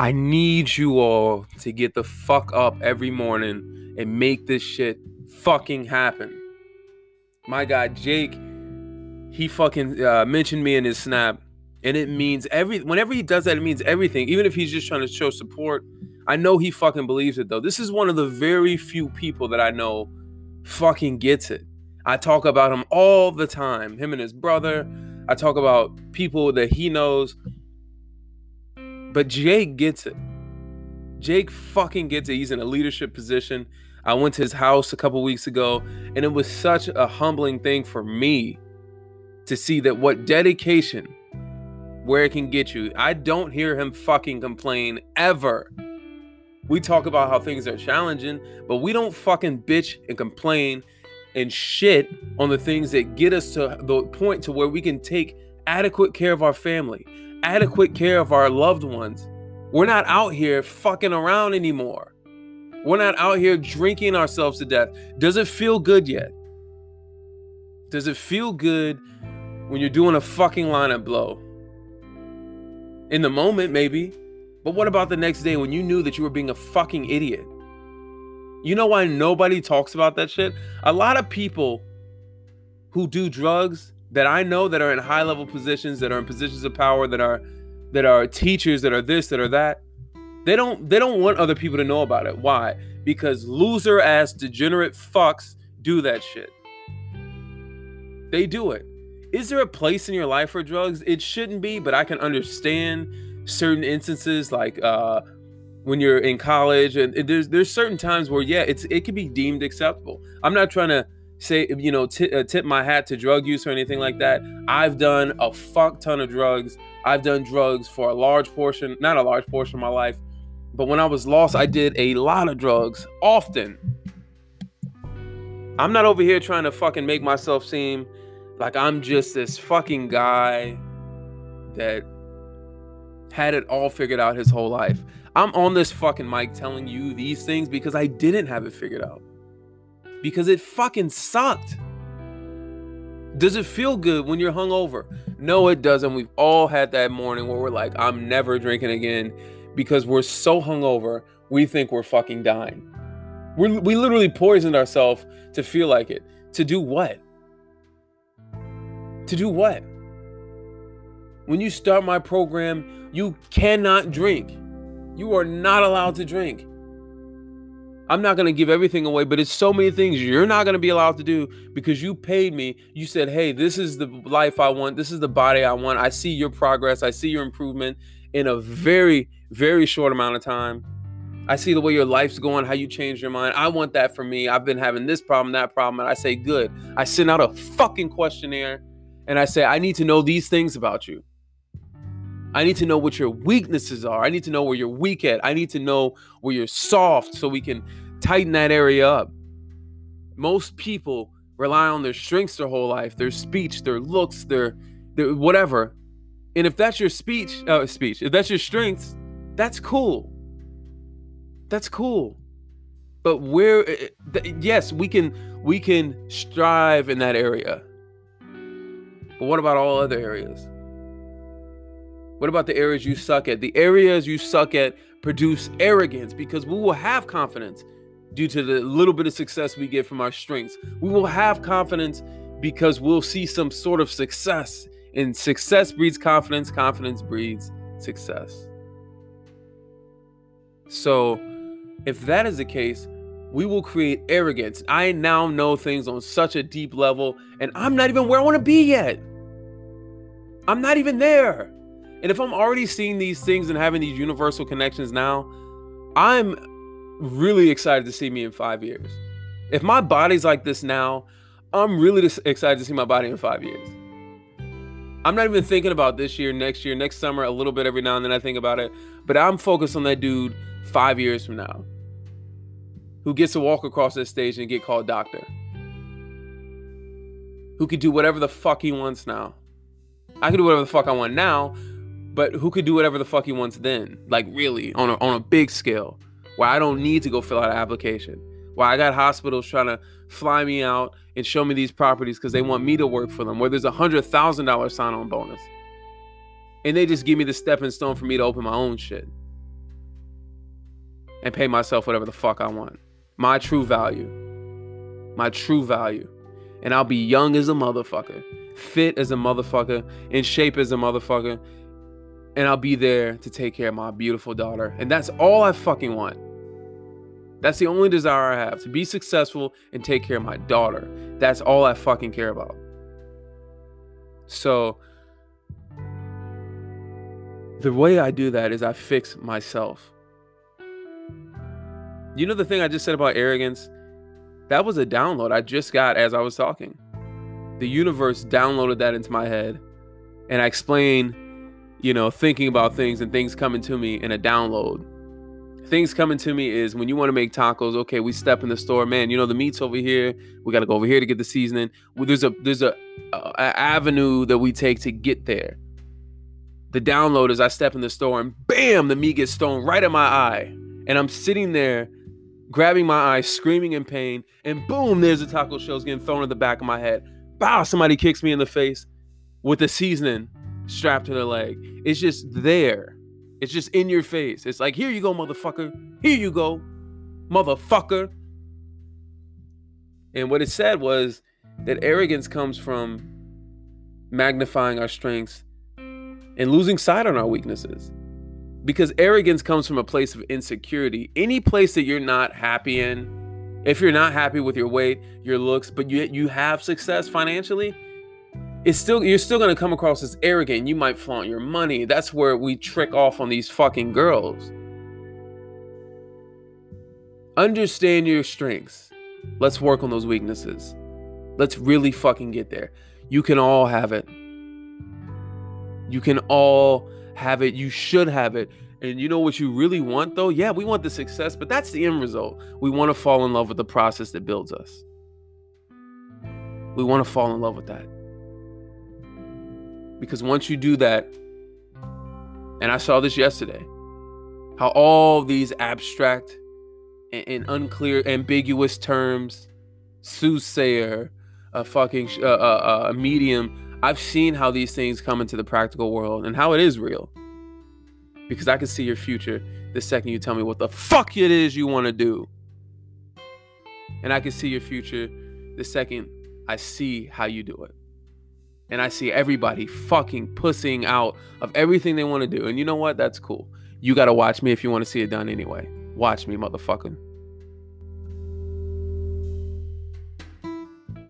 I need you all to get the fuck up every morning and make this shit fucking happen. My guy Jake, he fucking uh, mentioned me in his snap, and it means every. Whenever he does that, it means everything. Even if he's just trying to show support, I know he fucking believes it though. This is one of the very few people that I know fucking gets it. I talk about him all the time. Him and his brother. I talk about people that he knows. But Jake gets it. Jake fucking gets it. He's in a leadership position. I went to his house a couple weeks ago, and it was such a humbling thing for me to see that what dedication, where it can get you. I don't hear him fucking complain ever. We talk about how things are challenging, but we don't fucking bitch and complain and shit on the things that get us to the point to where we can take adequate care of our family, adequate care of our loved ones. We're not out here fucking around anymore. We're not out here drinking ourselves to death. Does it feel good yet? Does it feel good when you're doing a fucking line lineup blow? In the moment, maybe. But what about the next day when you knew that you were being a fucking idiot? You know why nobody talks about that shit? A lot of people who do drugs that I know that are in high level positions, that are in positions of power, that are that are teachers, that are this, that are that, they don't they don't want other people to know about it. Why? Because loser ass degenerate fucks do that shit. They do it. Is there a place in your life for drugs? It shouldn't be, but I can understand certain instances like uh when you're in college and there's there's certain times where yeah, it's it can be deemed acceptable. I'm not trying to say you know t- uh, tip my hat to drug use or anything like that. I've done a fuck ton of drugs. I've done drugs for a large portion, not a large portion of my life, but when I was lost, I did a lot of drugs often. I'm not over here trying to fucking make myself seem like I'm just this fucking guy that had it all figured out his whole life. I'm on this fucking mic telling you these things because I didn't have it figured out. Because it fucking sucked. Does it feel good when you're hungover? No, it doesn't. We've all had that morning where we're like, I'm never drinking again because we're so hungover, we think we're fucking dying. we we literally poisoned ourselves to feel like it. To do what? To do what? When you start my program, you cannot drink. You are not allowed to drink. I'm not going to give everything away, but it's so many things mm-hmm. you're not going to be allowed to do because you paid me. You said, hey, this is the life I want. This is the body I want. I see your progress. I see your improvement in a very, very short amount of time. I see the way your life's going, how you changed your mind. I want that for me. I've been having this problem, that problem. And I say, good. I send out a fucking questionnaire and I say, I need to know these things about you. I need to know what your weaknesses are. I need to know where you're weak at. I need to know where you're soft so we can tighten that area up. Most people rely on their strengths their whole life, their speech, their looks, their, their whatever. And if that's your speech, uh, speech, if that's your strengths, that's cool. That's cool. But where, eh, eh, yes, we can we can strive in that area. But what about all other areas? What about the areas you suck at? The areas you suck at produce arrogance because we will have confidence due to the little bit of success we get from our strengths. We will have confidence because we'll see some sort of success and success breeds confidence, confidence breeds success. So, if that is the case, we will create arrogance. I now know things on such a deep level, and I'm not even where I want to be yet. I'm not even there. And if I'm already seeing these things and having these universal connections now, I'm really excited to see me in five years. If my body's like this now, I'm really excited to see my body in five years. I'm not even thinking about this year, next year, next summer, a little bit every now and then I think about it. But I'm focused on that dude five years from now who gets to walk across that stage and get called doctor. Who could do whatever the fuck he wants now. I can do whatever the fuck I want now, but who could do whatever the fuck he wants then? Like really, on a, on a big scale, where I don't need to go fill out an application. Where I got hospitals trying to fly me out and show me these properties because they want me to work for them, where there's a hundred thousand dollar sign on bonus. And they just give me the stepping stone for me to open my own shit. and pay myself whatever the fuck I want. My true value. My true value. And I'll be young as a motherfucker, fit as a motherfucker, in shape as a motherfucker, and I'll be there to take care of my beautiful daughter. And that's all I fucking want. That's the only desire I have to be successful and take care of my daughter. That's all I fucking care about. So, the way I do that is I fix myself. You know the thing I just said about arrogance? That was a download I just got as I was talking. The universe downloaded that into my head, and I explained, you know, thinking about things and things coming to me in a download. Things coming to me is when you want to make tacos okay we step in the store man you know the meat's over here we got to go over here to get the seasoning. There's a there's a, a, a, avenue that we take to get there. The download is i step in the store and bam the meat gets thrown right in my eye. And i'm sitting there grabbing my eye screaming in pain and boom there's the taco shells getting thrown in the back of my head. Bow somebody kicks me in the face with the seasoning strapped to their leg it's just there it's just in your face. It's like, here you go, motherfucker. Here you go, motherfucker. And what it said was that arrogance comes from magnifying our strengths and losing sight on our weaknesses. Because arrogance comes from a place of insecurity. Any place that you're not happy in, if you're not happy with your weight, your looks, but you you have success financially, it's still you're still gonna come across as arrogant. You might flaunt your money. That's where we trick off on these fucking girls. Understand your strengths. Let's work on those weaknesses. Let's really fucking get there. You can all have it. You can all have it. You should have it. And you know what you really want though? Yeah, we want the success, but that's the end result. We want to fall in love with the process that builds us. We want to fall in love with that. Because once you do that, and I saw this yesterday, how all these abstract and, and unclear, ambiguous terms, soothsayer, a fucking uh, uh, uh, medium, I've seen how these things come into the practical world and how it is real. Because I can see your future the second you tell me what the fuck it is you want to do. And I can see your future the second I see how you do it and I see everybody fucking pussing out of everything they want to do. And you know what? That's cool. You got to watch me if you want to see it done anyway. Watch me, motherfucker.